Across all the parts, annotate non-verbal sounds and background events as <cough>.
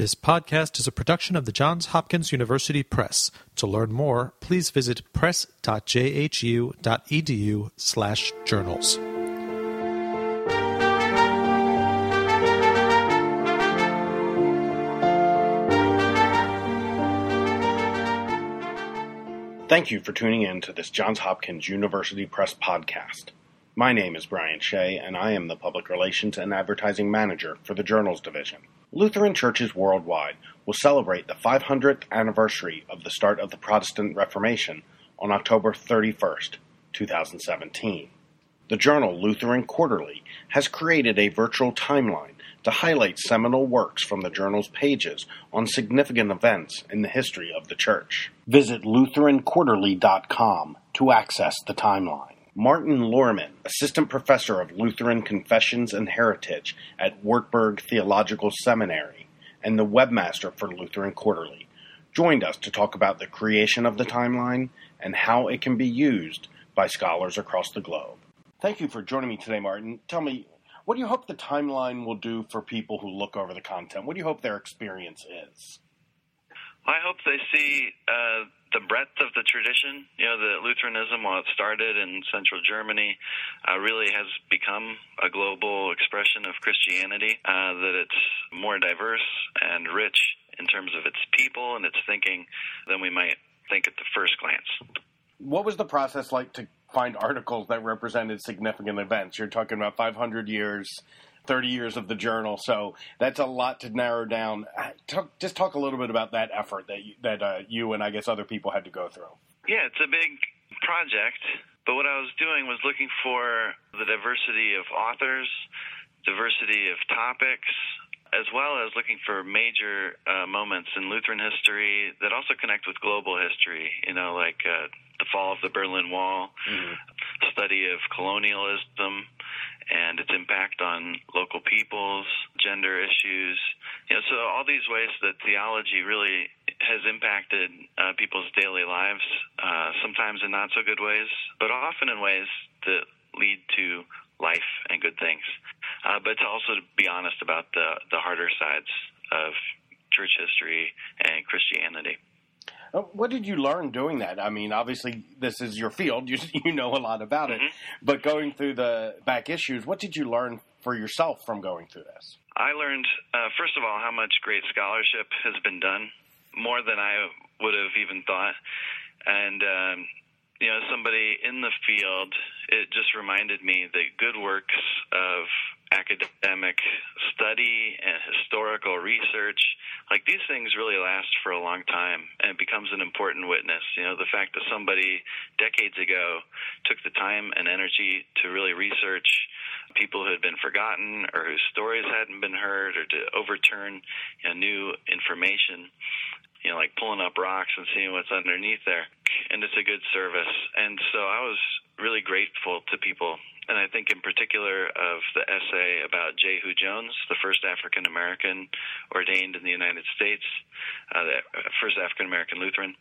This podcast is a production of the Johns Hopkins University Press. To learn more, please visit press.jhu.edu/journals. Thank you for tuning in to this Johns Hopkins University Press podcast. My name is Brian Shea, and I am the Public Relations and Advertising Manager for the Journals Division. Lutheran churches worldwide will celebrate the 500th anniversary of the start of the Protestant Reformation on October 31st, 2017. The journal Lutheran Quarterly has created a virtual timeline to highlight seminal works from the journal's pages on significant events in the history of the church. Visit LutheranQuarterly.com to access the timeline. Martin Lohrmann, assistant professor of Lutheran Confessions and Heritage at Wartburg Theological Seminary and the webmaster for Lutheran Quarterly, joined us to talk about the creation of the timeline and how it can be used by scholars across the globe. Thank you for joining me today, Martin. Tell me, what do you hope the timeline will do for people who look over the content? What do you hope their experience is? I hope they see uh, the breadth of the tradition. You know, the Lutheranism, while it started in central Germany, uh, really has become a global expression of Christianity. Uh, that it's more diverse and rich in terms of its people and its thinking than we might think at the first glance. What was the process like to find articles that represented significant events? You're talking about 500 years 30 years of the journal. So that's a lot to narrow down. Talk, just talk a little bit about that effort that you, that uh, you and I guess other people had to go through. Yeah, it's a big project. But what I was doing was looking for the diversity of authors, diversity of topics, as well as looking for major uh, moments in Lutheran history that also connect with global history. You know, like uh, fall of the Berlin Wall, mm-hmm. study of colonialism, and its impact on local peoples, gender issues. You know, so all these ways that theology really has impacted uh, people's daily lives, uh, sometimes in not so good ways, but often in ways that lead to life and good things. Uh, but to also be honest about the, the harder sides of church history and Christianity. Uh, what did you learn doing that? I mean, obviously, this is your field. <laughs> You, you know a lot about it. Mm-hmm. But going through the back issues, what did you learn for yourself from going through this? I learned, uh, first of all, how much great scholarship has been done, more than I would have even thought. And, um, you know, somebody in the field, it just reminded me that good works of academic study and historical research, like these things really last for a long time and it becomes an important witness. You know, the fact that somebody decades ago took the time and energy to really research people who had been forgotten or whose stories hadn't been heard or to overturn you know, new information you know, like pulling up rocks and seeing what's underneath there. And it's a good service. And so I was really grateful to people and I think in particular of the essay about Jehu Jones, the first African American ordained in the United States, uh, the first African American Lutheran,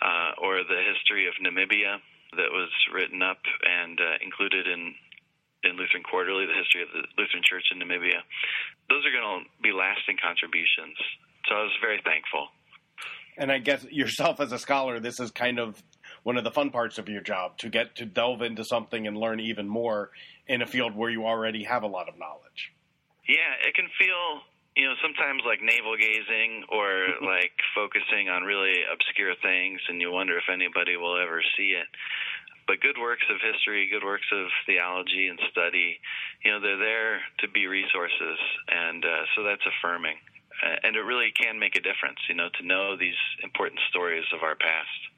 uh, or the history of Namibia that was written up and uh, included in in Lutheran Quarterly, the history of the Lutheran Church in Namibia. Those are going to be lasting contributions. So I was very thankful. And I guess yourself as a scholar, this is kind of one of the fun parts of your job to get to delve into something and learn even more in a field where you already have a lot of knowledge. Yeah, it can feel you know sometimes like navel gazing or <laughs> like focusing on really obscure things and you wonder if anybody will ever see it. But good works of history good works of theology and study you know they're there to be resources and uh, so that's affirming. Uh, and it really can make a difference you know to know these important stories of our past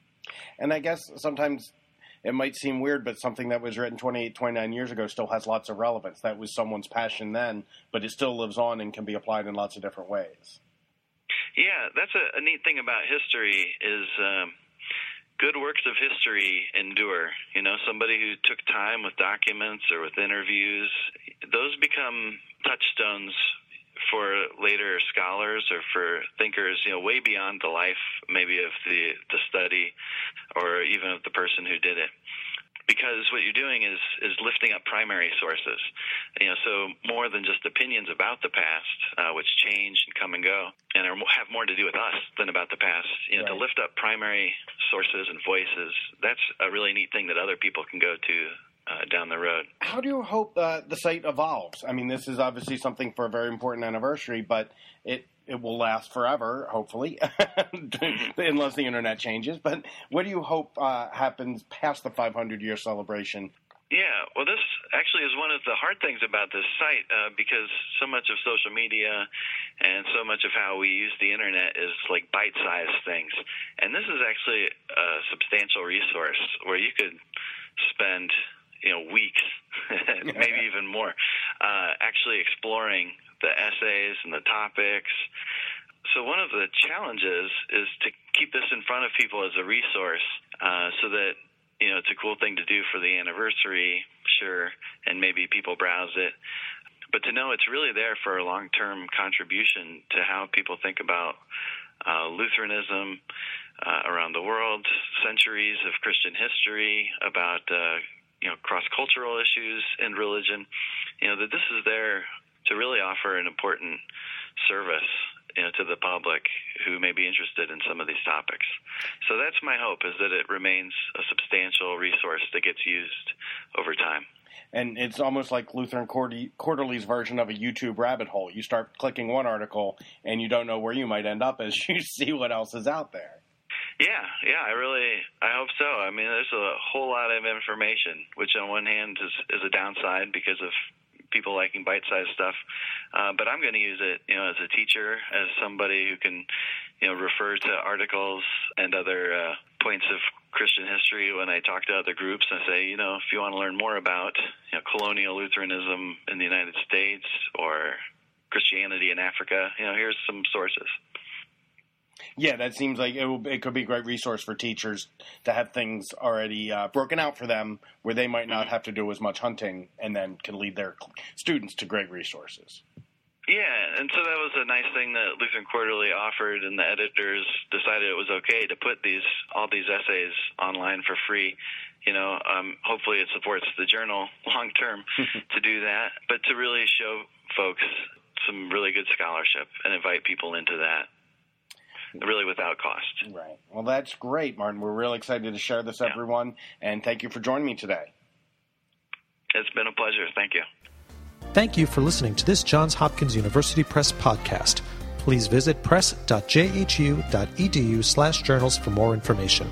and I guess sometimes it might seem weird, but something that was written 28, 29 years ago still has lots of relevance. That was someone's passion then, but it still lives on and can be applied in lots of different ways. Yeah, that's a, a neat thing about history is um, good works of history endure. You know, somebody who took time with documents or with interviews, those become touchstones for later scholars or for thinkers, you know, way beyond the life maybe of the the study or even of the person who did it. Because what you're doing is is lifting up primary sources, you know, so more than just opinions about the past, uh, which change and come and go, and are have more to do with us than about the past. You know, Right. to lift up primary sources and voices. That's a really neat thing that other people can go to uh, down the road. How do you hope uh, the site evolves? I mean, this is obviously something for a very important anniversary, but it it will last forever, hopefully, <laughs> unless the internet changes. But what do you hope uh, happens past the 500 year celebration? Yeah, well, this actually is one of the hard things about this site uh, because so much of social media and so much of how we use the internet is like bite-sized things, and this is actually a substantial resource where you could spend you know weeks, <laughs> maybe even more, uh, actually exploring the essays and the topics. So one of the challenges is to keep this in front of people as a resource, uh, so that you know it's a cool thing to do for the anniversary, sure, and maybe people browse it. But to know it's really there for a long-term contribution to how people think about uh, Lutheranism uh, around the world, centuries of Christian history, about uh, you know cross-cultural issues and religion. You know that this is there to really offer an important service you know, to the public who may be interested in some of these topics. So that's my hope is that it remains a substantial resource that gets used over time. And it's almost like Lutheran Quarterly's version of a YouTube rabbit hole. You start clicking one article, and you don't know where you might end up as <laughs> you see what else is out there. Yeah, yeah, I really, I hope so. I mean, there's a whole lot of information, which on one hand is is a downside because of people liking bite-sized stuff. Uh, but I'm going to use it, you know, as a teacher, as somebody who can, you know, refer to articles and other uh, points of Christian history when I talk to other groups and say, you know, if you want to learn more about, you know, colonial Lutheranism in the United States or Christianity in Africa, you know, here's some sources. Yeah, that seems like it, will, it could be a great resource for teachers to have things already uh, broken out for them where they might not have to do as much hunting and then can lead their students to great resources. Yeah, and so that was a nice thing that Lutheran Quarterly offered, and the editors decided it was okay to put these all these essays online for free. You know, um, hopefully it supports the journal <laughs> long term <laughs> to do that, but to really show folks some really good scholarship and invite people into that, really without cost. Right. Well, that's great, Martin. We're really excited to share this, Yeah. everyone, and thank you for joining me today. It's been a pleasure. Thank you. Thank you for listening to this Johns Hopkins University Press podcast. Please visit press.jhu.edu slash journals for more information.